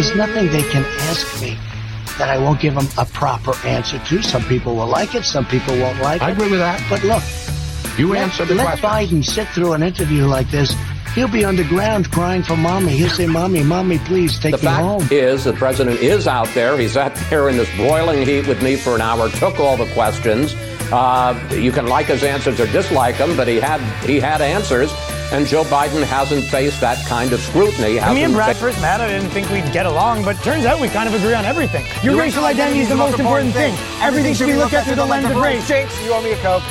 There's nothing they can ask me that I won't give them a proper answer to. Some people will like it, some people won't like I it. I agree with that. But look, You let, answer the let question. Biden sit through an interview like this. He'll be on the ground crying for mommy. He'll say, "Mommy, mommy, please take The me home." fact is, the president is out there. He's out there in this broiling heat with me for an hour. Took all the questions. Uh, you can like his answers or dislike them, but he had he had answers. And Joe Biden hasn't faced that kind of scrutiny. Me and hasn't Brad fa- first met, I didn't think we'd get along, but turns out we kind of agree on everything. Your racial identity is the most important thing. Everything should be looked at through the lens of race. Jakes, you owe me a Coke.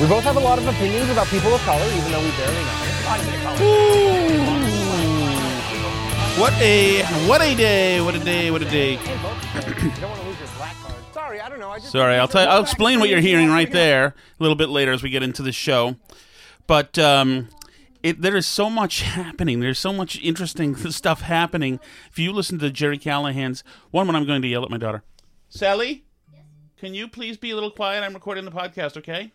We both have a lot of opinions about people of color, even though we barely know. What a what a day! What a day! What a day! You don't want to lose your black card. Sorry, I don't know. I just Sorry, I'll tell. I'll explain what you're hearing right there a little bit later as we get into the show. But um, it, there is so much happening. There's so much interesting stuff happening. If you listen to Gerry Callahan's one, when I'm going to yell at my daughter, Sally, can you please be a little quiet? I'm recording the podcast. Okay.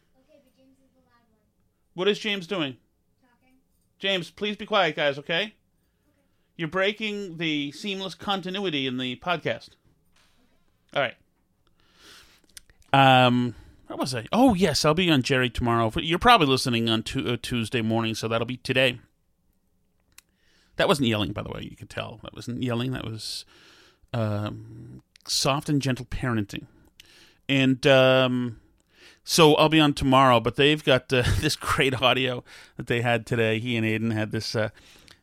What is James doing? Talking. James, please be quiet, guys. Okay. You're breaking the seamless continuity in the podcast. All right. Um, where was I? Oh, yes, I'll be on Gerry tomorrow. You're probably listening on tu- uh, Tuesday morning, so that'll be today. That wasn't yelling, by the way. You could tell that wasn't yelling. That was um, soft and gentle parenting. And um, so I'll be on tomorrow. But they've got uh, this great audio that they had today. He and Aiden had this. Uh,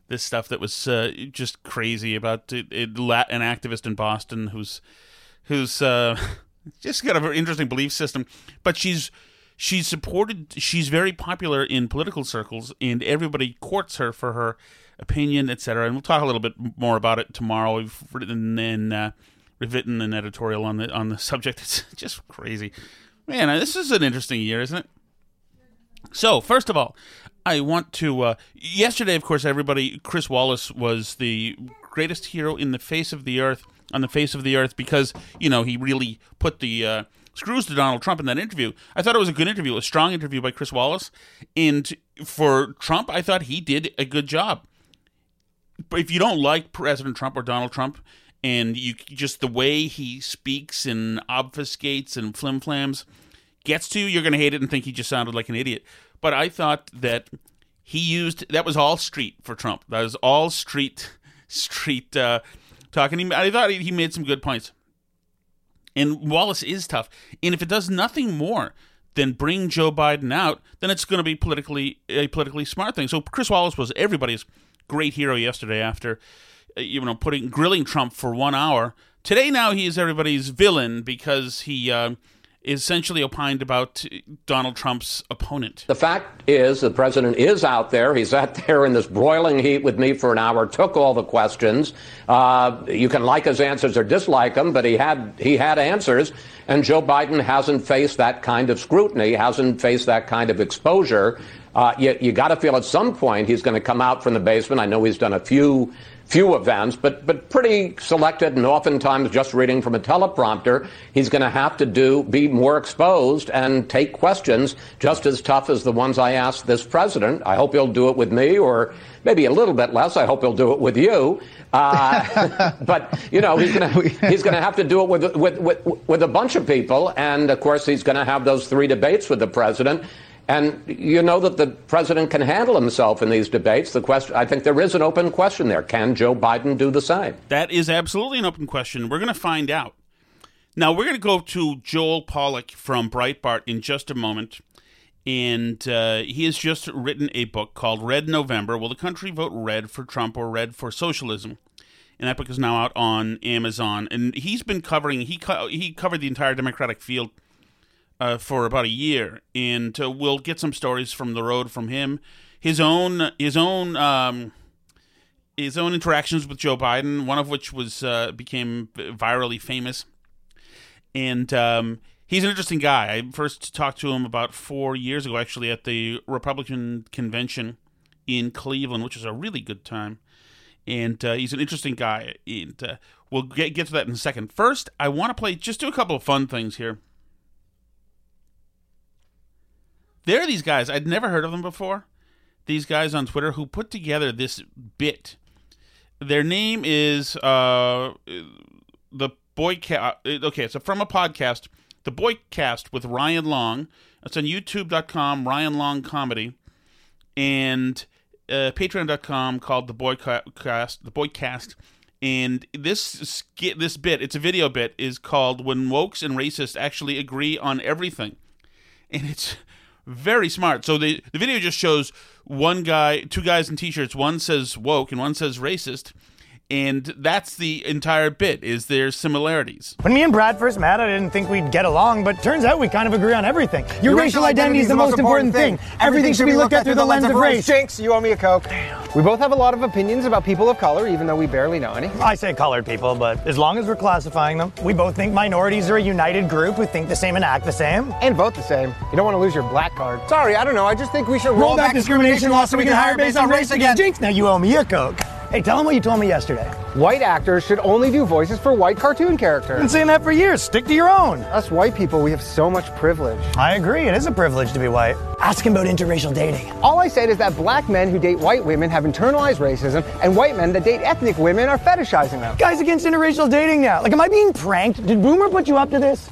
this stuff that was uh, just crazy about it, it, an activist in Boston who's who's uh, just got a very interesting belief system, but she's she's supported. She's very popular in political circles, and everybody courts her for her opinion, etc. And we'll talk a little bit more about it tomorrow. We've written and uh, we've written an editorial on the on the subject. It's just crazy, man. This is an interesting year, isn't it? So, first of all, I want to. Uh, yesterday, of course, everybody, Chris Wallace was the greatest hero in the face of the earth, on the face of the earth, because, you know, he really put the uh, screws to Donald Trump in that interview. I thought it was a good interview, a strong interview by Chris Wallace. And for Trump, I thought he did a good job. But if you don't like President Trump or Donald Trump, and you just the way he speaks and obfuscates and flimflams gets to you, you're going to hate it and think he just sounded like an idiot. But I thought that he used that was all street for Trump. That was all street street uh, talking. I thought he made some good points. And Wallace is tough. And if it does nothing more than bring Joe Biden out, then it's going to be politically a politically smart thing. So Chris Wallace was everybody's great hero yesterday after uh, you know putting grilling Trump for one hour. Today now he is everybody's villain because he uh, essentially opined about Donald Trump's opponent. The fact is, the president is out there. He's out there in this broiling heat with me for an hour. Took all the questions. Uh, you can like his answers or dislike them, but he had he had answers. And Joe Biden hasn't faced that kind of scrutiny, hasn't faced that kind of exposure. Uh, you you got to feel at some point he's going to come out from the basement. I know he's done a few few events, but but pretty selected, and oftentimes just reading from a teleprompter. He's going to have to do be more exposed and take questions just as tough as the ones I asked this president. I hope he'll do it with me, or maybe a little bit less. I hope he'll do it with you. Uh, but you know he's going to he's going to have to do it with, with with with a bunch of people, and of course he's going to have those three debates with the president. And you know that the president can handle himself in these debates. The question, I think there is an open question there. Can Joe Biden do the same? That is absolutely an open question. We're going to find out. Now, we're going to go to Joel Pollak from Breitbart in just a moment. And uh, he has just written a book called Red November Will the Country Vote Red for Trump or Red for Socialism? And that book is now out on Amazon. And he's been covering, he, co- he covered the entire Democratic field uh, for about a year, and uh, we'll get some stories from the road from him, his own his own um, his own interactions with Joe Biden, one of which was uh, became virally famous, and um, he's an interesting guy. I first talked to him about four years ago, actually, at the Republican convention in Cleveland, which was a really good time. And uh, he's an interesting guy. And uh, we'll get, get to that in a second. First, I want to play just do a couple of fun things here. There are these guys, I'd never heard of them before. These guys on Twitter who put together this bit. Their name is uh, the Boycast. Okay, so from a podcast, the Boycast with Ryan Long. It's on YouTube.com, Ryan Long Comedy, and uh, Patreon.com called the Boycast. The Boycast. And this this bit, it's a video bit, is called "When Wokes and Racists Actually Agree on Everything," and it's very smart. So the the video just shows one guy, two guys in t-shirts. One says woke and one says racist, and that's the entire bit. Is their similarities? When me and Brad first met, I didn't think we'd get along, but turns out we kind of agree on everything. Your, Your racial, identity is the most important thing. thing. Everything, should be looked at through the lens of race. Jinx, you owe me a coke. We both have a lot of opinions about people of color, even though we barely know any. I say colored people, but as long as we're classifying them, we both think minorities are a united group who think the same and act the same. And vote the same. You don't want to lose your black card. Sorry, I don't know. I just think we should roll, roll back, back discrimination laws so we can hire based on race again. Jinx, now you owe me a coke. Hey, tell him what you told me yesterday. White actors should only do voices for white cartoon characters. I've been saying that for years. Stick to your own. Us white people, we have so much privilege. I agree. It is a privilege to be white. Ask him about interracial dating. All I said is that black men who date white women have internalized racism, and white men that date ethnic women are fetishizing them. Guys against interracial dating now. Like, am I being pranked? Did Boomer put you up to this?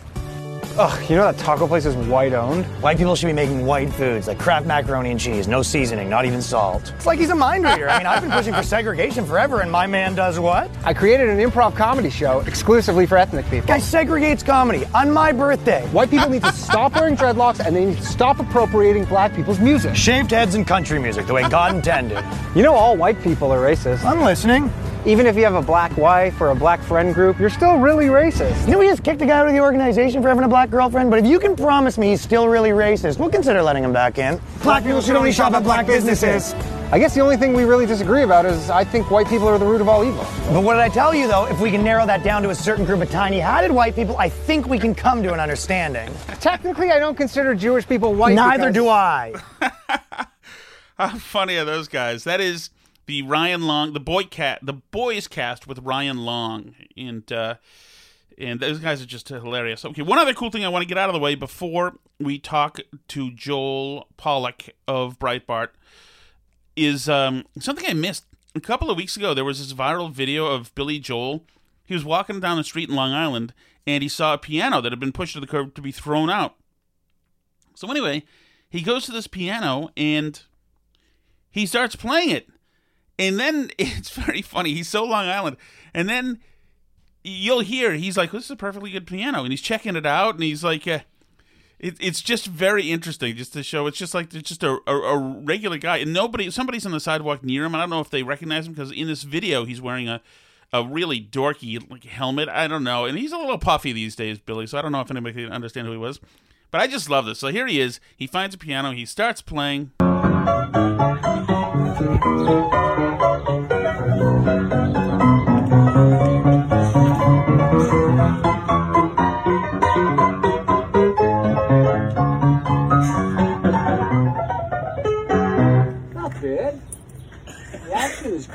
Ugh, you know that taco place is white owned? White people should be making white foods like Kraft macaroni and cheese, no seasoning, not even salt. It's like he's a mind reader. I mean, I've been pushing for segregation forever, and my man does what? I created an improv comedy show exclusively for ethnic people. Guy segregates comedy on my birthday. White people need to stop wearing dreadlocks and they need to stop appropriating black people's music. Shaved heads and country music, the way God intended. You know, all white people are racist. I'm listening. Even if you have a black wife or a black friend group, you're still really racist. You know, we just kicked the guy out of the organization for having a black girlfriend, but if you can promise me he's still really racist, we'll consider letting him back in. Black people should only shop at black businesses. I guess the only thing we really disagree about is I think white people are the root of all evil. But what did I tell you, though? If we can narrow that down to a certain group of tiny hatted white people, I think we can come to an understanding. Technically, I don't consider Jewish people white. Neither because... do I. How funny are those guys? That is the Ryan Long, the boy cat, the boys cast with Ryan Long, and uh, and those guys are just hilarious. Okay, one other cool thing I want to get out of the way before we talk to Joel Pollak of Breitbart is um, something I missed a couple of weeks ago. There was this viral video of Billy Joel. He was walking down the street in Long Island, and he saw a piano that had been pushed to the curb to be thrown out. So anyway, he goes to this piano and he starts playing it and then it's very funny. He's so Long Island. And then you'll hear he's like, "This is a perfectly good piano," and he's checking it out, and he's like, uh, it, "It's just very interesting, just to show. It's just like it's just a, a, a, regular guy, and nobody, somebody's on the sidewalk near him. I don't know if they recognize him because in this video he's wearing a a really dorky like helmet. I don't know, and he's a little puffy these days, Billy. So I don't know if anybody can understand who he was, but I just love this. So here he is. He finds a piano. He starts playing.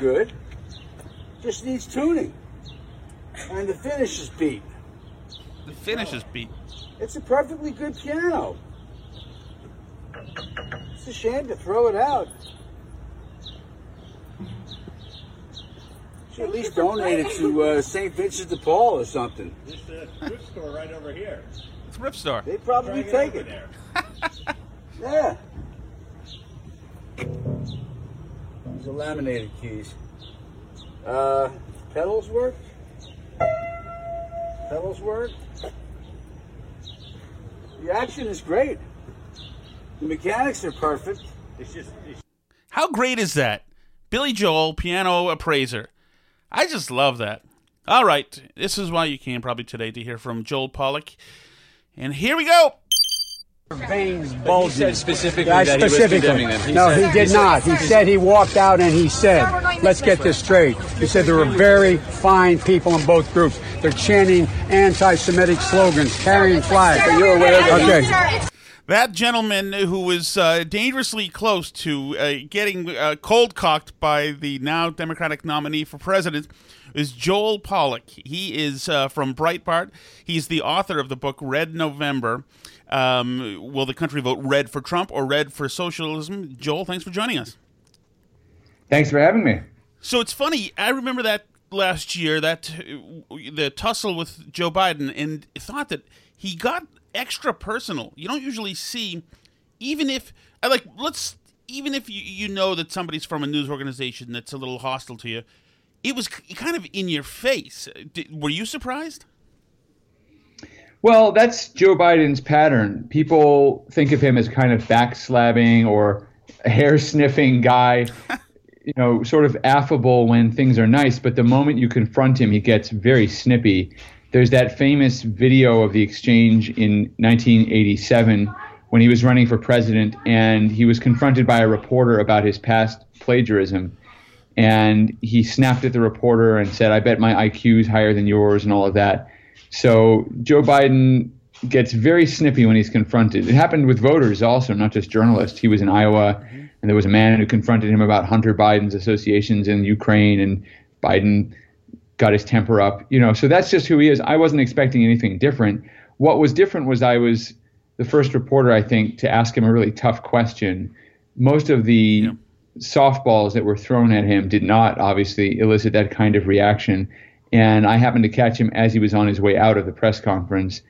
Good. just needs tuning. And the finish is beat. The finish is beat. It's a perfectly good piano. It's a shame to throw it out. Should at least donate it to uh, St. Vincent de Paul or something. This a thrift store right over here. It's Rip Star. They'd probably take over it. there. Yeah. Laminated keys. Uh, pedals work? Pedals work? The action is great. The mechanics are perfect. It's just it's How great is that? Billy Joel, piano appraiser. I just love that. All right, this is why you came probably today to hear from Joel Pollak. And here we go. Veins He bulging. said specifically Yeah, that he was specifically. condemning them. He no, said- he did not. He said he walked out and he said, let's get this straight. He said there were very fine people in both groups. They're chanting anti-Semitic slogans, carrying flags. you're aware that Okay. That gentleman who was uh, dangerously close to uh, getting uh, cold cocked by the now Democratic nominee for president is Joel Pollak. He is uh, from Breitbart. He's the author of the book Red November. Um, will the country vote red for Trump or red for socialism? Joel, thanks for joining us. Thanks for having me. So it's funny. I remember that last year, that the tussle with Joe Biden, and thought that he got extra personal. You don't usually see, even if I like. Let's even if you you know that somebody's from a news organization that's a little hostile to you. It was kind of in your face. Did, were you surprised? Well, that's Joe Biden's pattern. People think of him as kind of backslabbing or hair sniffing guy, you know, sort of affable when things are nice. But the moment you confront him, he gets very snippy. There's that famous video of the exchange in 1987 when he was running for president and he was confronted by a reporter about his past plagiarism. And he snapped at the reporter and said, I bet my IQ is higher than yours and all of that. So Joe Biden gets very snippy when he's confronted. It happened with voters also, not just journalists. He was in Iowa, and there was a man who confronted him about Hunter Biden's associations in Ukraine, and Biden got his temper up. You know, so that's just who he is. I wasn't expecting anything different. What was different was I was the first reporter, I think, to ask him a really tough question. Most of the softballs that were thrown at him did not obviously elicit that kind of reaction. And I happened to catch him as he was on his way out of the press conference.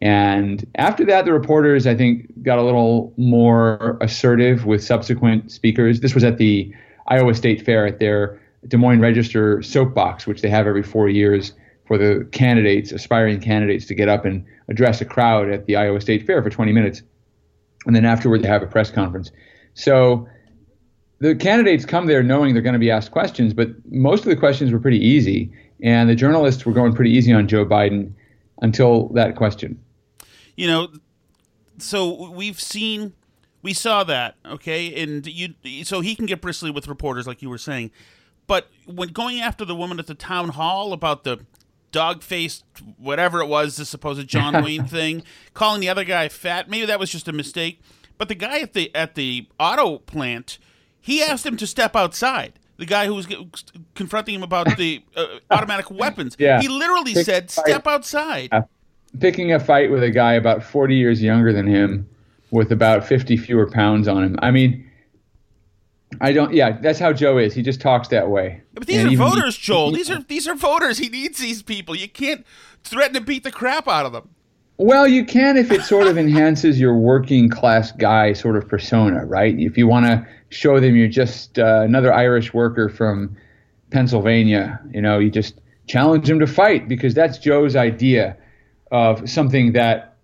And after that, the reporters, I think, got a little more assertive with subsequent speakers. This was at the Iowa State Fair at their Des Moines Register soapbox, which they have every four years for the candidates, aspiring candidates, to get up and address a crowd at the Iowa State Fair for 20 minutes. And then afterward, they have a press conference. So the candidates come there knowing they're going to be asked questions, but most of the questions were pretty easy. And the journalists were going pretty easy on Joe Biden until that question. You know, so we've seen, we saw that, okay, and you, so he can get bristly with reporters, like you were saying, but when going after the woman at the town hall about the dog-faced whatever it was, the supposed John Wayne thing, calling the other guy fat, maybe that was just a mistake, but the guy at the at the auto plant, he asked him to step outside. The guy who was confronting him about the uh, automatic weapons, Yeah. he literally Pick said, "Step outside." Uh, picking a fight with a guy about 40 years younger than him with about 50 fewer pounds on him. I mean, I don't, yeah, that's how Joe is. He just talks that way. But these And are voters, Joel. These are these are voters. He needs these people. You can't threaten to beat the crap out of them. Well, you can if it sort of enhances your working class guy sort of persona, right? If you want to show them you're just uh, another Irish worker from Pennsylvania, you know, you just challenge them to fight because that's Joe's idea of something that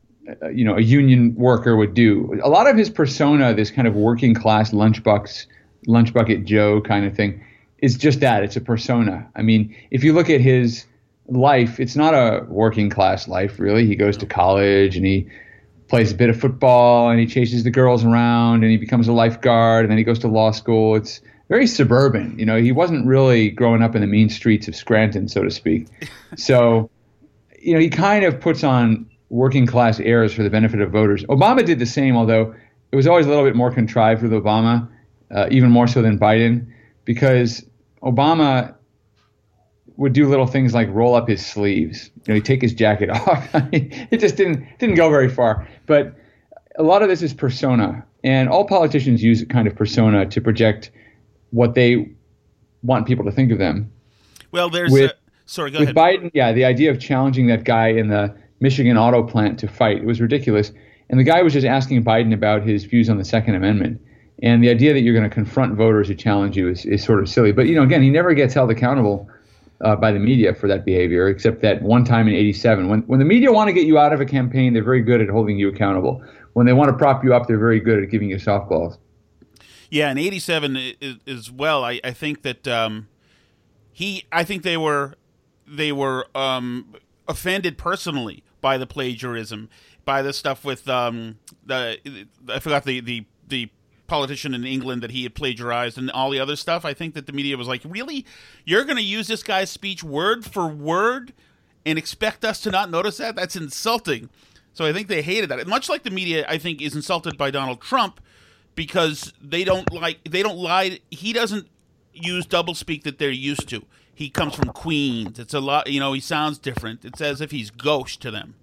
uh, you know a union worker would do. A lot of his persona, this kind of working class lunchbox, lunch bucket Joe kind of thing, is just that. It's a persona. I mean, if you look at his life, it's not a working class life really. He goes to college and he plays a bit of football and he chases the girls around and he becomes a lifeguard and then he goes to law school. It's very suburban. You know, he wasn't really growing up in the mean streets of Scranton, so to speak. So, you know, he kind of puts on working class airs for the benefit of voters. Obama did the same, although it was always a little bit more contrived with Obama, uh, even more so than Biden, because Obama would do little things like roll up his sleeves. You know, he'd take his jacket off. it just didn't didn't go very far. But a lot of this is persona, and all politicians use a kind of persona to project what they want people to think of them. Well, there's With- uh, sorry, go With ahead. Biden, yeah, the idea of challenging that guy in the Michigan auto plant to fight, it was ridiculous. And the guy was just asking Biden about his views on the Second Amendment. And the idea that you're going to confront voters who challenge you is, is sort of silly. But, you know, again, he never gets held accountable uh, by the media for that behavior, except that one time in 87. When, when the media want to get you out of a campaign, they're very good at holding you accountable. When they want to prop you up, they're very good at giving you softballs. Yeah, in '87 as, well. I, I think that um, he. I think they were they were um, offended personally by the plagiarism, by the stuff with um, the. I forgot the the the politician in England that he had plagiarized and all the other stuff. I think that the media was like, "Really, you're going to use this guy's speech word for word and expect us to not notice that? That's insulting." So I think they hated that. Much like the media, I think, is insulted by Donald Trump because they don't like they don't lie. He doesn't use doublespeak that they're used to. He comes from Queens. It's a lot, you know. He sounds different. It's as if he's gauche to them.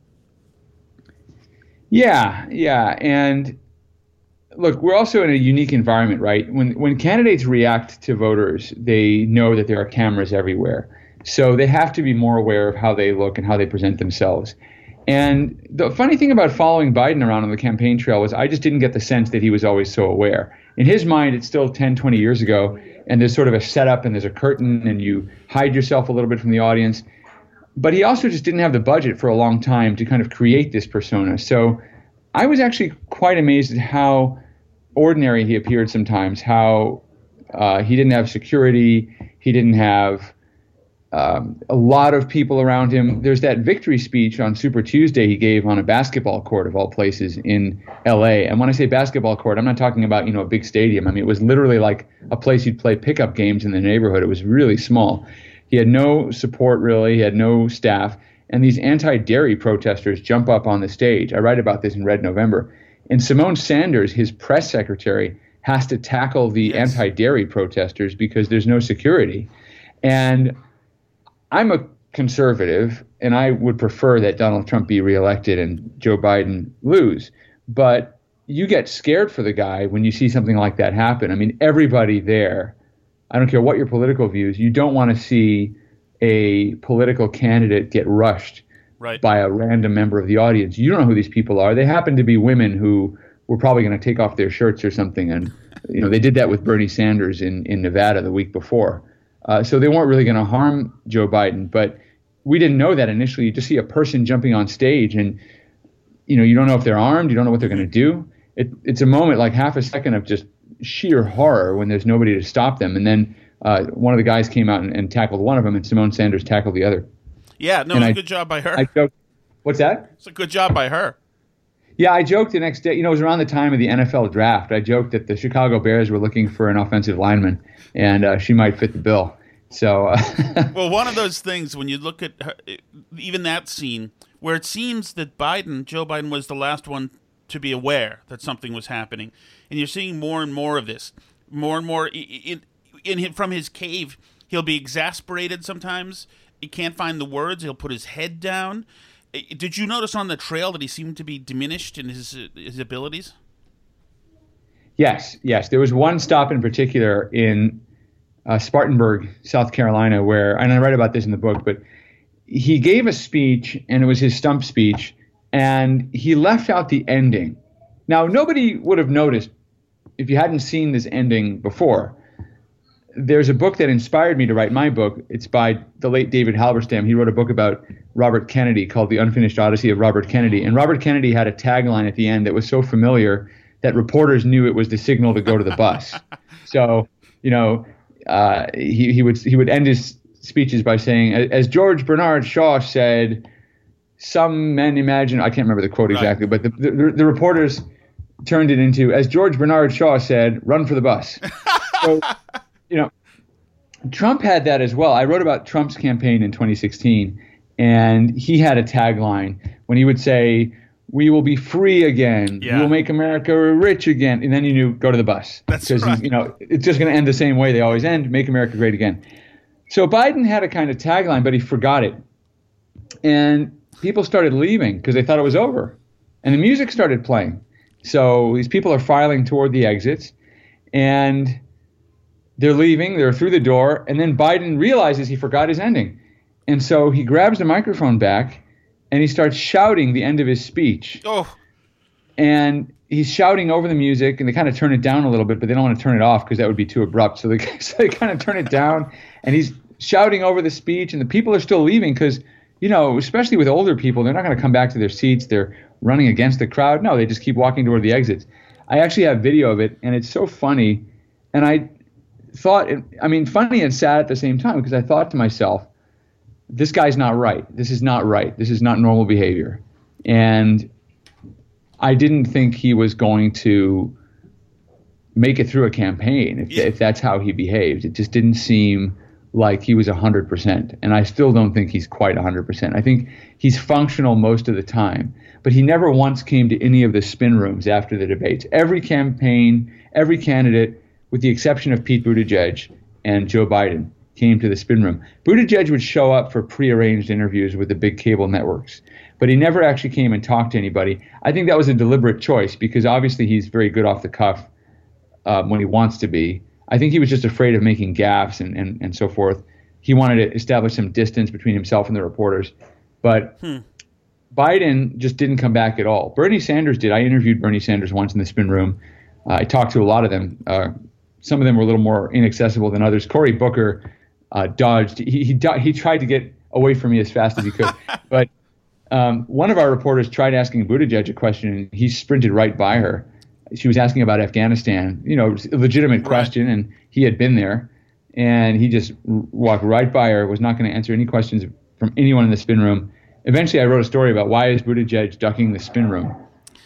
Yeah, yeah, and look, we're also in a unique environment, right? When when candidates react to voters, they know that there are cameras everywhere, so they have to be more aware of how they look and how they present themselves. And the funny thing about following Biden around on the campaign trail was I just didn't get the sense that he was always so aware. In his mind, it's still 10, 20 years ago, and there's sort of a setup and there's a curtain, and you hide yourself a little bit from the audience but he also just didn't have the budget for a long time to kind of create this persona. So I was actually quite amazed at how ordinary he appeared sometimes, how uh, he didn't have security, he didn't have um, a lot of people around him. There's that victory speech on Super Tuesday he gave on a basketball court of all places in L.A. And when I say basketball court, I'm not talking about you know a big stadium. I mean it was literally like a place you'd play pickup games in the neighborhood. It was really small. He had no support really. He had no staff. And these anti-dairy protesters jump up on the stage. I write about this in Red November. And Symone Sanders, his press secretary, has to tackle the anti-dairy protesters because there's no security. And I'm a conservative, and I would prefer that Donald Trump be reelected and Joe Biden lose. But you get scared for the guy when you see something like that happen. I mean, everybody there, I don't care what your political views, you don't want to see a political candidate get rushed Right. by a random member of the audience. You don't know who these people are. They happen to be women who were probably going to take off their shirts or something. And, you know, they did that with Bernie Sanders in, in Nevada the week before. Uh, so they weren't really going to harm Joe Biden. But we didn't know that initially. You just see a person jumping on stage and, you know, you don't know if they're armed. You don't know what they're going to do. It, it's a moment like half a second of just sheer horror when there's nobody to stop them. And then uh, one of the guys came out and, and tackled one of them, and Symone Sanders tackled the other. Yeah, no, And it's a good job by her. I joked, what's that? it's a good job by her. Yeah, I joked the next day. You know, it was around the time of the NFL draft. I joked that the Chicago Bears were looking for an offensive lineman, and uh, she might fit the bill. So, uh, well, one of those things when you look at her, even that scene where it seems that Biden, Joe Biden, was the last one to be aware that something was happening, and you're seeing more and more of this, more and more in, in from his cave. He'll be exasperated sometimes. He can't find the words. He'll put his head down. Did you notice on the trail that he seemed to be diminished in his his abilities? yes, yes, there was one stop in particular in uh, Spartanburg, South Carolina, where, and I write about this in the book, but he gave a speech, and it was his stump speech, and he left out the ending. Now, nobody would have noticed if you hadn't seen this ending before. There's a book that inspired me to write my book. It's by the late David Halberstam. He wrote a book about Robert Kennedy called The Unfinished Odyssey of Robert Kennedy. And Robert Kennedy had a tagline at the end that was so familiar that reporters knew it was the signal to go to the bus. so, you know, uh, he, he would he would end his speeches by saying, as George Bernard Shaw said, some men imagine I can't remember the quote exactly, but the, the, the reporters turned it into, as George Bernard Shaw said, run for the bus. so, you know, Trump had that as well. I wrote about Trump's campaign in 2016, and he had a tagline when he would say, "We will be free again. Yeah. We will make America rich again." And then you knew, go to the bus That's because right. you know it's just going to end the same way they always end: make America great again. So Biden had a kind of tagline, but he forgot it. And people started leaving because they thought it was over. And the music started playing. So these people are filing toward the exits and they're leaving, they're through the door, and then Biden realizes he forgot his ending. And so he grabs the microphone back and he starts shouting the end of his speech. Oh. And he's shouting over the music, and they kind of turn it down a little bit, but they don't want to turn it off because that would be too abrupt. So they, so they kind of turn it down, and he's shouting over the speech, and the people are still leaving because, you know, especially with older people, they're not going to come back to their seats. They're running against the crowd. No, they just keep walking toward the exits. I actually have video of it, and it's so funny. And I thought, it, I mean, funny and sad at the same time because I thought to myself, this guy's not right. This is not right. This is not normal behavior. And I didn't think he was going to make it through a campaign if, if that's how he behaved. It just didn't seem like he was 100%. And I still don't think he's quite 100%. I think he's functional most of the time. But he never once came to any of the spin rooms after the debates. Every campaign, every candidate, with the exception of Pete Buttigieg and Joe Biden, came to the spin room. Buttigieg would show up for prearranged interviews with the big cable networks, but he never actually came and talked to anybody. I think that was a deliberate choice because obviously he's very good off the cuff um, when he wants to be. I think he was just afraid of making gaffes and, and, and so forth. He wanted to establish some distance between himself and the reporters. But Hmm. Biden just didn't come back at all. Bernie Sanders did. I interviewed Bernie Sanders once in the spin room. Uh, I talked to a lot of them. Uh, some of them were a little more inaccessible than others. Cory Booker uh, dodged. He he, he tried to get away from me as fast as he could. but um, one of our reporters tried asking Buttigieg a question, and he sprinted right by her. She was asking about Afghanistan, you know, a legitimate question, and he had been there, and he just r- walked right by her. Was not going to answer any questions from anyone in the spin room. Eventually, I wrote a story about why is Buttigieg ducking the spin room.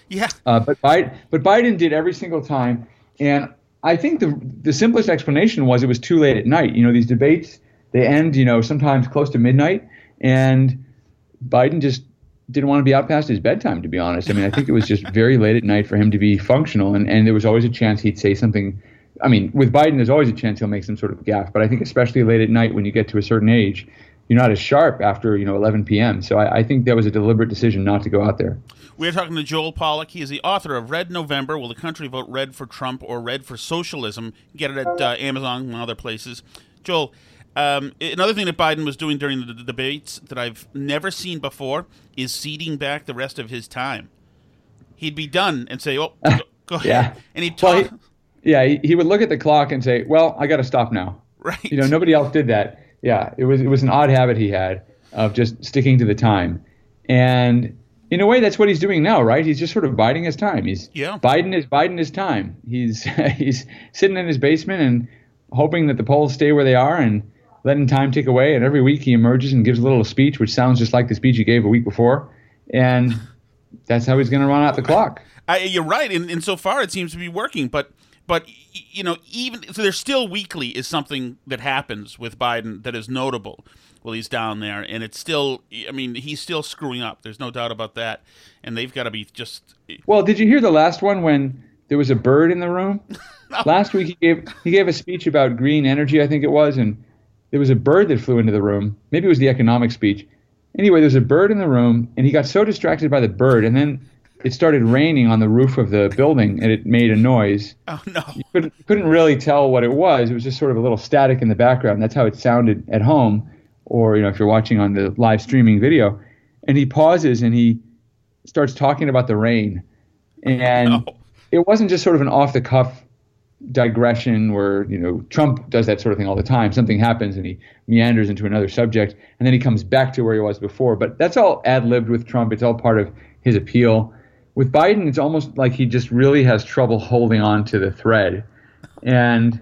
Yeah. Uh, but Biden, but Biden did every single time, and I think the the simplest explanation was it was too late at night. You know, these debates they end, you know, sometimes close to midnight, and Biden just didn't want to be out past his bedtime. To be honest, I mean, I think it was just very late at night for him to be functional, and and there was always a chance he'd say something. I mean, with Biden, there's always a chance he'll make some sort of gaffe, but I think especially late at night when you get to a certain age, you're not as sharp after you know 11 p.m. So I, I think that was a deliberate decision not to go out there. We're talking to Joel Pollak. He is the author of Red November Will the Country Vote Red for Trump or Red for Socialism? Get it at uh, Amazon and other places. Joel, um, another thing that Biden was doing during the, the debates that I've never seen before is ceding back the rest of his time. He'd be done and say, "Oh, go, go ahead," Yeah. and he'd Well, he- yeah, he, he would look at the clock and say, "Well, I got to stop now." Right. You know, nobody else did that. Yeah, it was it was an odd habit he had of just sticking to the time, and in a way, that's what he's doing now, right? He's just sort of biding his time. He's Yeah. Biden is biding his time. He's he's sitting in his basement and hoping that the polls stay where they are and letting time tick away. And every week he emerges and gives a little speech, which sounds just like the speech he gave a week before, and that's how he's going to run out the clock. I, you're right. In, in so far, it seems to be working, but but you know, even so, there's still weekly is something that happens with Biden that is notable. Well, he's down there, and it's still. I mean, he's still screwing up. There's no doubt about that, and they've got to be just. Well, did you hear the last one when there was a bird in the room? Last week he gave he gave a speech about green energy, I think it was, and there was a bird that flew into the room. Maybe it was the economic speech. Anyway, there's a bird in the room, and he got so distracted by the bird, and then it started raining on the roof of the building, and it made a noise. Oh no! You couldn't, couldn't really tell what it was. It was just sort of a little static in the background. That's how it sounded at home, or you know, if you're watching on the live streaming video. And he pauses and he starts talking about the rain, and it wasn't just sort of an off the cuff digression where you know Trump does that sort of thing all the time. Something happens and he meanders into another subject, and then he comes back to where he was before. But that's all ad libbed with Trump. It's all part of his appeal. With Biden, it's almost like he just really has trouble holding on to the thread, and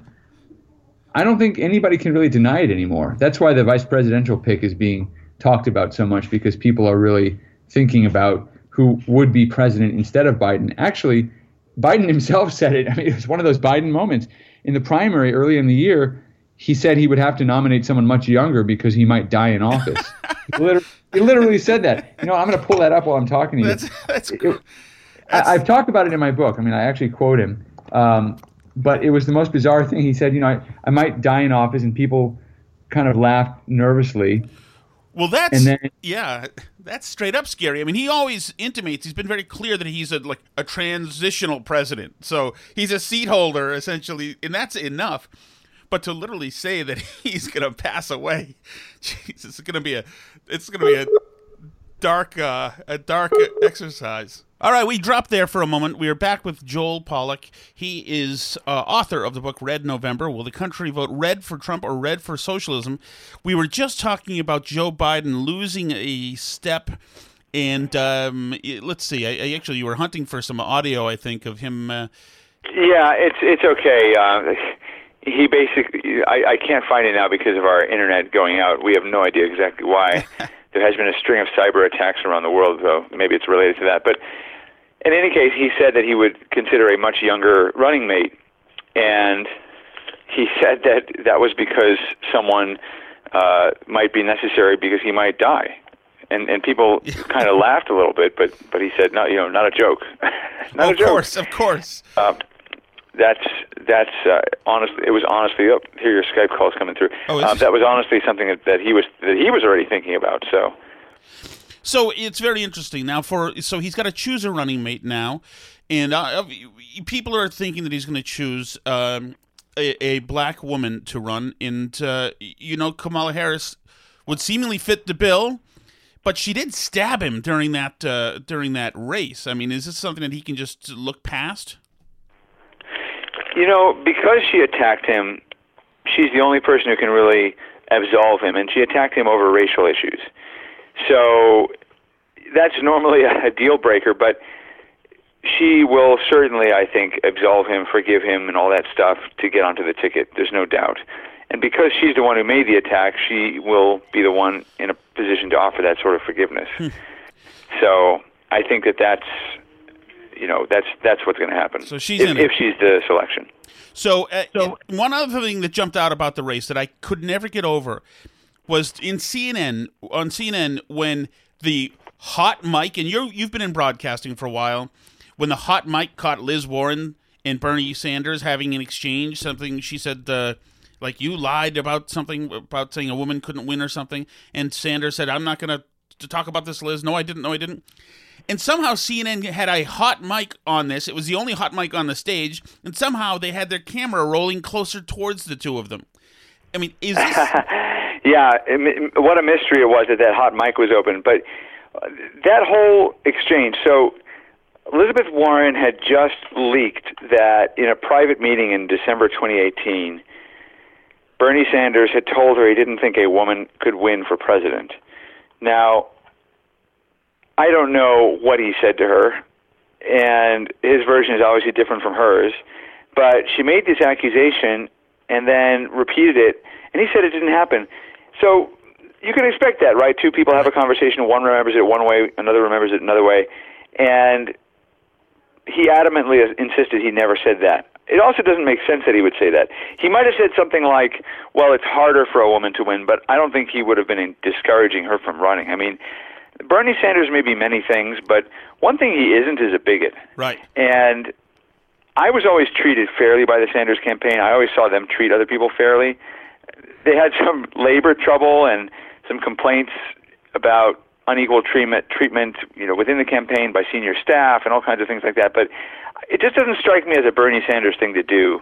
I don't think anybody can really deny it anymore. That's why the vice presidential pick is being talked about so much because people are really thinking about who would be president instead of Biden. Actually, Biden himself said it. I mean, it was one of those Biden moments in the primary early in the year. He said he would have to nominate someone much younger because he might die in office. literally, he literally said that. You know, I'm going to pull that up while I'm talking to you. That's, that's, It- I, I've talked about it in my book. I mean, I actually quote him. Um, but it was the most bizarre thing. He said, you know, I, I might die in office, and people kind of laughed nervously. Well, that's And then- yeah, that's straight up scary. I mean, he always intimates he's been very clear that he's a like a transitional president, so he's a seat holder essentially, and that's enough. But to literally say that he's going to pass away, Jesus, it's going to be a it's going to be a dark uh, a dark exercise. All right, we dropped there for a moment. We are back with Joel Pollak. He is uh, author of the book Red November. Will the country vote red for Trump or red for socialism? We were just talking about Joe Biden losing a step. And um, let's see. I, I actually, you were hunting for some audio, I think, of him. Uh, Yeah, it's it's okay. Uh, he basically, I, I can't find it now because of our internet going out. We have no idea exactly why. there has been a string of cyber attacks around the world, though maybe it's related to that. But in any case, he said that he would consider a much younger running mate, and he said that that was because someone uh, might be necessary because he might die. And and people kind of laughed a little bit, but but he said, no, you know, not a joke, not a of joke. course, of course. Uh, that's that's uh, honest. It was honestly. Oh, here your Skype calls coming through. Oh, uh, that was honestly something that, that he was that he was already thinking about. So So it's very interesting now. For so he's got to choose a running mate now, and uh, people are thinking that he's going to choose um, a, a black woman to run. And uh, you know, Kamala Harris would seemingly fit the bill, but she did stab him during that uh, during that race. I mean, is this something that he can just look past? You know, because she attacked him, she's the only person who can really absolve him, and she attacked him over racial issues. So that's normally a, deal breaker, but she will certainly, I think, absolve him, forgive him, and all that stuff to get onto the ticket. There's no doubt. And because she's the one who made the attack, she will be the one in a position to offer that sort of forgiveness. Hmm. so I think that that's, you know, that's that's what's going to happen. So she's if, in it. if she's the selection. So, uh, one other thing that jumped out about the race that I could never get over was in CNN on CNN when the hot mic and you you've been in broadcasting for a while when the hot mic caught Liz Warren and Bernie Sanders having an exchange something she said uh, like you lied about something about saying a woman couldn't win or something and Sanders said I'm not going to to talk about this Liz no I didn't no I didn't and somehow CNN had a hot mic on this. It was the only hot mic on the stage, and somehow they had their camera rolling closer towards the two of them. I mean, is this Yeah, what a mystery it was that that hot mic was open. But that whole exchange. So Elizabeth Warren had just leaked that in a private meeting in December 2018, Bernie Sanders had told her he didn't think a woman could win for president. Now, I don't know what he said to her, and his version is obviously different from hers. But she made this accusation and then repeated it, and he said it didn't happen. So you can expect that, right? Two people have a conversation, one remembers it one way, another remembers it another way, and he adamantly insisted he never said that. It also doesn't make sense that he would say that. He might have said something like, "Well, it's harder for a woman to win," but I don't think he would have been discouraging her from running. I mean, Bernie Sanders may be many things, but one thing he isn't is a bigot. right? And I was always treated fairly by the Sanders campaign. I always saw them treat other people fairly. They had some labor trouble and some complaints about unequal treatment, treatment, you know, within the campaign by senior staff and all kinds of things like that. But it just doesn't strike me as a Bernie Sanders thing to do.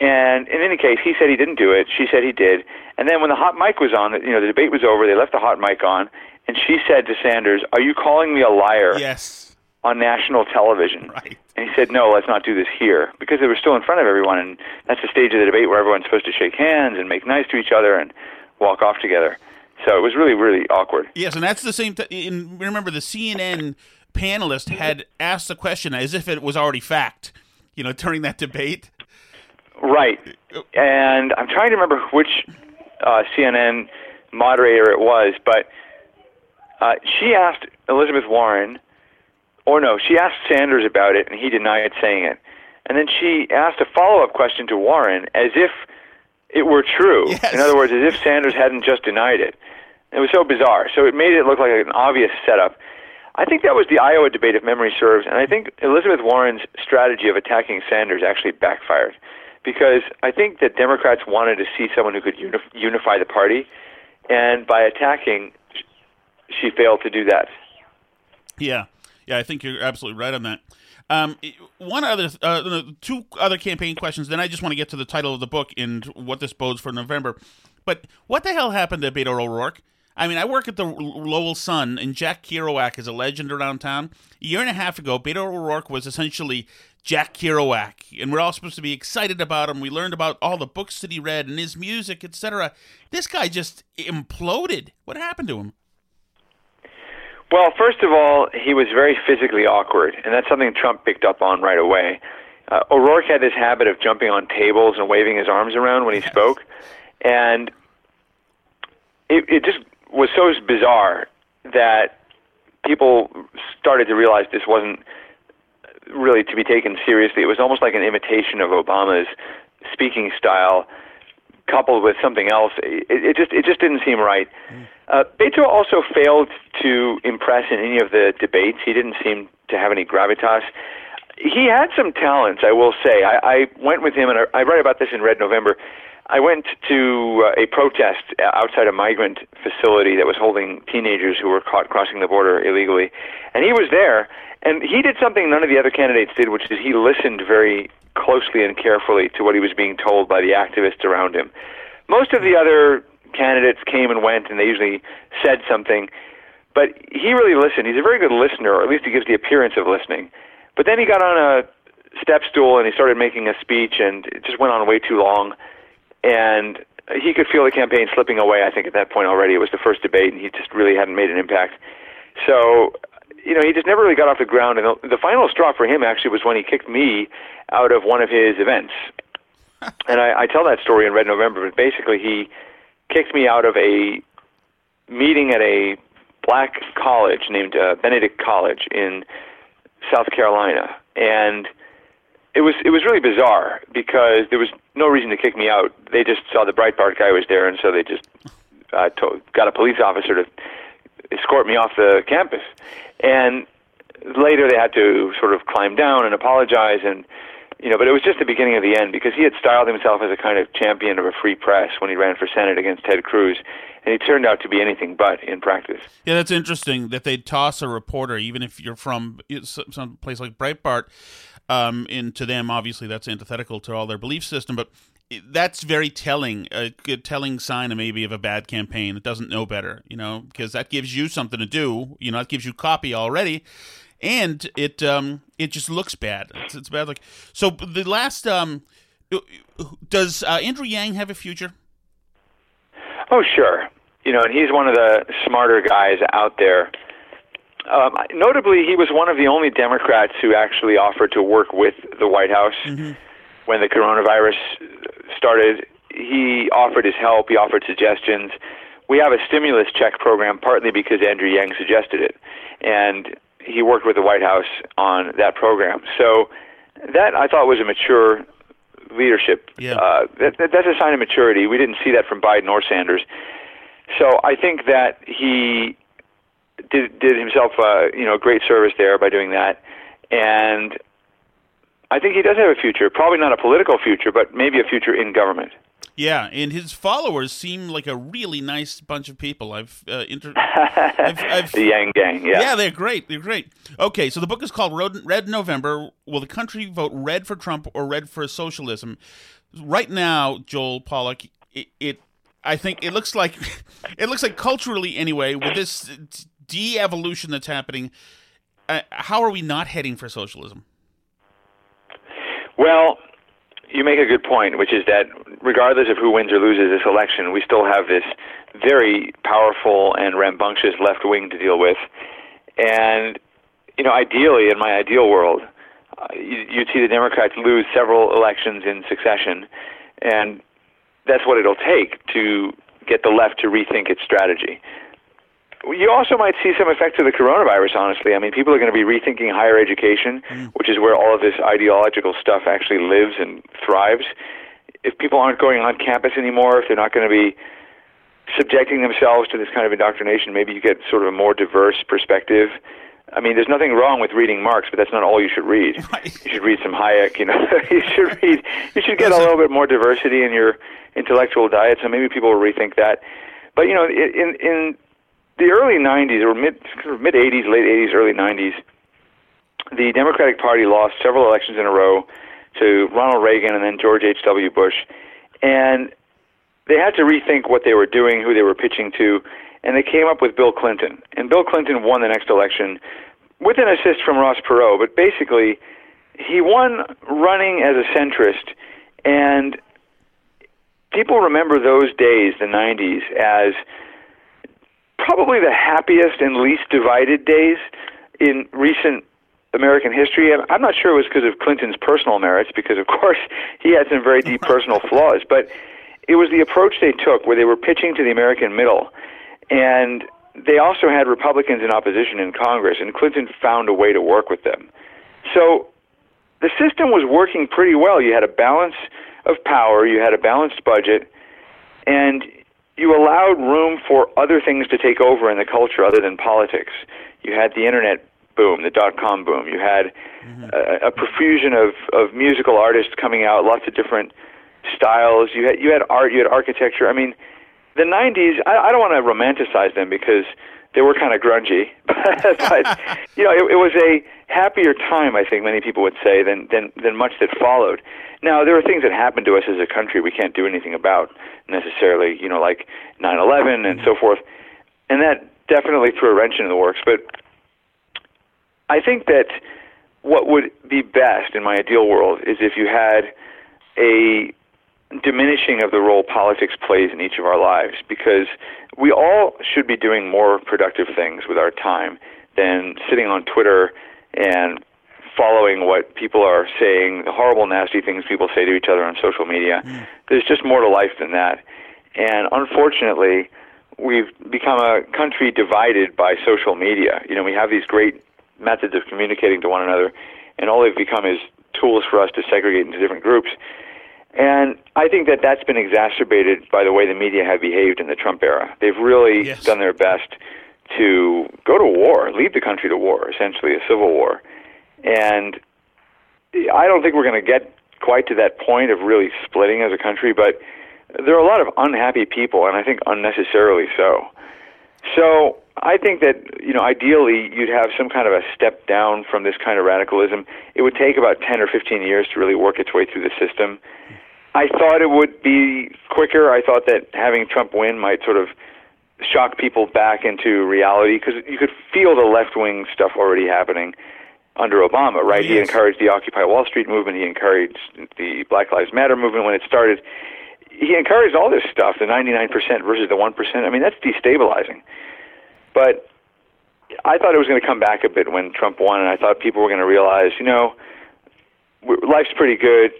And in any case, he said he didn't do it. She said he did. And then when the hot mic was on, you know, the debate was over. They left the hot mic on, and she said to Sanders, "Are you calling me a liar?" Yes. on national television. Right. And he said, no, let's not do this here. Because they were still in front of everyone, and that's the stage of the debate where everyone's supposed to shake hands and make nice to each other and walk off together. So it was really, really awkward. Yes, and that's the same. T- in, remember, the CNN panelist had asked the question as if it was already fact. You know, during that debate. Right. And I'm trying to remember which uh, CNN moderator it was, but uh, she asked Elizabeth Warren, or no, she asked Sanders about it, and he denied saying it. And then she asked a follow up question to Warren as if it were true. In other words, as if Sanders hadn't just denied it. It was so bizarre. So it made it look like an obvious setup. I think that was the Iowa debate, if memory serves, and I think Elizabeth Warren's strategy of attacking Sanders actually backfired because I think that Democrats wanted to see someone who could unif- unify the party, and by attacking, she failed to do that. Yeah, yeah, I think you're absolutely right on that. Um, one other, uh, two other campaign questions. Then I just want to get to the title of the book and what this bodes for November. But what the hell happened to Beto O'Rourke? I mean, I work at the Lowell Sun, and Jack Kerouac is a legend around town. A year and a half ago, Beto O'Rourke was essentially Jack Kerouac, and we're all supposed to be excited about him. We learned about all the books that he read and his music, etc. This guy just imploded. What happened to him? Well, first of all, he was very physically awkward, and that's something Trump picked up on right away. Uh, O'Rourke had this habit of jumping on tables and waving his arms around when he spoke, and it, it just was so bizarre that people started to realize this wasn't really to be taken seriously. It was almost like an imitation of Obama's speaking style, coupled with something else. It, it just it just didn't seem right. Uh, Beto also failed to impress in any of the debates. He didn't seem to have any gravitas. He had some talents, I will say. I, I went with him, and I, I write about this in Red November. I went to uh, a protest outside a migrant facility that was holding teenagers who were caught crossing the border illegally, and he was there. And he did something none of the other candidates did, which is he listened very closely and carefully to what he was being told by the activists around him. Most of the other candidates came and went, and they usually said something, but he really listened. He's a very good listener, or at least he gives the appearance of listening. But then he got on a step stool and he started making a speech, and it just went on way too long. And he could feel the campaign slipping away. I think at that point already, it was the first debate, and he just really hadn't made an impact. So, you know, he just never really got off the ground. And the, the final straw for him actually was when he kicked me out of one of his events. and I, I tell that story in Red November. But basically, he kicked me out of a meeting at a black college named uh, Benedict College in South Carolina, and it was it was really bizarre because there was no reason to kick me out. They just saw the Breitbart guy was there, and so they just uh, to, got a police officer to escort me off the campus. And later, they had to sort of climb down and apologize, and you know, but it was just the beginning of the end because he had styled himself as a kind of champion of a free press when he ran for Senate against Ted Cruz, and he turned out to be anything but in practice. Yeah, that's interesting that they'd toss a reporter, even if you're from some place like Breitbart. Um, and to them, obviously, that's antithetical to all their belief system. But that's very telling, a good telling sign of maybe of a bad campaign. that doesn't know better, you know, because that gives you something to do. You know, it gives you copy already, and it um it just looks bad. It's, it's bad. Like so, the last um, does uh, Andrew Yang have a future? Oh, sure. You know, and he's one of the smarter guys out there. Um, notably, he was one of the only Democrats who actually offered to work with the White House Mm-hmm. when the coronavirus started. He offered his help. He offered suggestions. We have a stimulus check program partly because Andrew Yang suggested it, and he worked with the White House on that program. So that I thought was a mature leadership. Yeah. Uh, that, that, that's a sign of maturity. We didn't see that from Biden or Sanders. So I think that he did did himself uh, you know a great service there by doing that, and I think he does have a future. Probably not a political future, but maybe a future in government. Yeah, and his followers seem like a really nice bunch of people. I've uh, inter- I've, I've, the Yang Gang, yeah. Yeah, they're great. They're great. Okay, so the book is called Red, Red November. Will the country vote red for Trump or red for socialism? Right now, Joel Pollak, it, it I think it looks like it looks like culturally anyway with this de-evolution that's happening. Uh, how are we not heading for socialism? Well, you make a good point, which is that regardless of who wins or loses this election, we still have this very powerful and rambunctious left wing to deal with. And, you know, ideally, in my ideal world, uh, you, you'd see the Democrats lose several elections in succession. And that's what it'll take to get the left to rethink its strategy. You also might see some effects of the coronavirus, honestly. I mean, people are going to be rethinking higher education, mm. which is where all of this ideological stuff actually lives and thrives. If people aren't going on campus anymore, if they're not going to be subjecting themselves to this kind of indoctrination, maybe you get sort of a more diverse perspective. I mean, there's nothing wrong with reading Marx, but that's not all you should read. You should read some Hayek. You know, you should read. You should get a little bit more diversity in your intellectual diet. So maybe people will rethink that. But you know, in in the early '90s or mid mid '80s, late '80s, early '90s, the Democratic Party lost several elections in a row to Ronald Reagan and then George H.W. Bush, and they had to rethink what they were doing, who they were pitching to, and they came up with Bill Clinton. And Bill Clinton won the next election with an assist from Ross Perot, but basically he won running as a centrist, and people remember those days, the 90s, as probably the happiest and least divided days in recent American history. I'm not sure it was because of Clinton's personal merits, because of course he had some very deep personal flaws, but it was the approach they took where they were pitching to the American middle. And they also had Republicans in opposition in Congress, and Clinton found a way to work with them. So the system was working pretty well. You had a balance of power, you had a balanced budget, and you allowed room for other things to take over in the culture other than politics. You had the internet boom, the dot com boom. You had mm-hmm. a, a profusion of, of musical artists coming out, lots of different styles. You had you had art, you had architecture. I mean, the '90s. I, I don't want to romanticize them because they were kind of grungy, but you know, it, it was a happier time. I think many people would say than than than much that followed. Now, there are things that happened to us as a country we can't do anything about necessarily. You know, like 9/11 and so forth, and that definitely threw a wrench into the works. But I think that what would be best in my ideal world is if you had a diminishing of the role politics plays in each of our lives because we all should be doing more productive things with our time than sitting on Twitter and following what people are saying, the horrible, nasty things people say to each other on social media. Mm. There's just more to life than that. And unfortunately, we've become a country divided by social media. You know, we have these great methods of communicating to one another, and all they've become is tools for us to segregate into different groups. And I think that that's been exacerbated by the way the media have behaved in the Trump era. They've really Yes. done their best to go to war, lead the country to war, essentially a civil war. And I don't think we're going to get quite to that point of really splitting as a country, but there are a lot of unhappy people, and I think unnecessarily so. So I think that you know, ideally, you'd have some kind of a step down from this kind of radicalism. It would take about ten or fifteen years to really work its way through the system. I thought it would be quicker. I thought that having Trump win might sort of shock people back into reality because you could feel the left wing stuff already happening under Obama, right? He encouraged the Occupy Wall Street movement. He encouraged the Black Lives Matter movement when it started. He encouraged all this stuff, the 99% versus the 1%. I mean, that's destabilizing. But I thought it was going to come back a bit when Trump won, and I thought people were going to realize, you know, life's pretty good.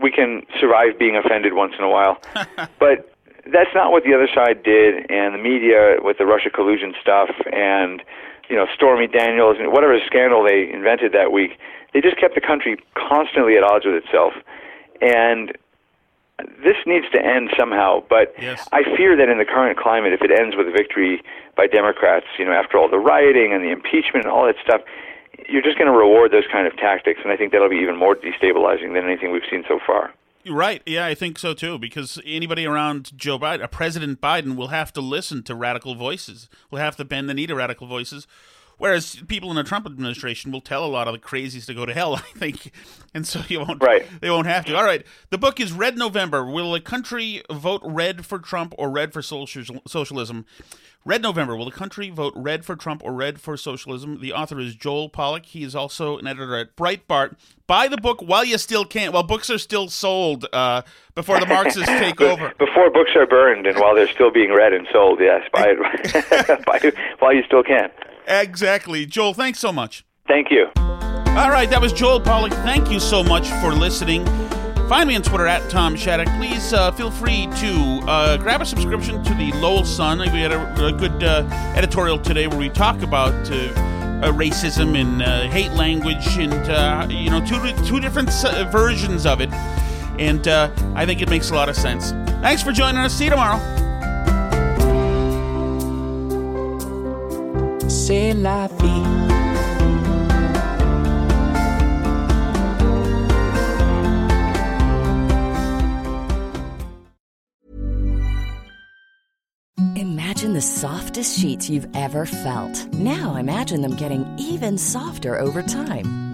We can survive being offended once in a while. but that's not what the other side did, and the media with the Russia collusion stuff and you know Stormy Daniels and whatever scandal they invented that week, they just kept the country constantly at odds with itself. And this needs to end somehow, but I fear that in the current climate, if it ends with a victory by Democrats, you know, after all the rioting and the impeachment and all that stuff, you're just going to reward those kind of tactics, and I think that'll be even more destabilizing than anything we've seen so far. Right. Yeah, I think so too. Because anybody around Joe Biden, uh, President Biden, will have to listen to radical voices. Will have to bend the knee to radical voices. Whereas people in the Trump administration will tell a lot of the crazies to go to hell. I think, and so you won't. Right. They won't have to. All right. The book is Red November. Will the country vote red for Trump or red for socialism? Red November. Will the country vote red for Trump or red for socialism? The author is Joel Pollak. He is also an editor at Breitbart. Buy the book while you still can. While books are still sold uh, before the Marxists take over. Before books are burned and while they're still being read and sold, yes, buy it, buy it while you still can. Exactly. Joel, thanks so much. Thank you. All right, that was Joel Pollak. Thank you so much for listening. Find me on Twitter at Tom Shattuck. Please uh, feel free to uh, grab a subscription to the Lowell Sun. We had a, a good uh, editorial today where we talk about uh, uh, racism and uh, hate language and uh, you know two two different versions of it. And uh, I think it makes a lot of sense. Thanks for joining us. See you tomorrow. c'est la vie. Imagine the softest sheets you've ever felt. Now imagine them getting even softer over time.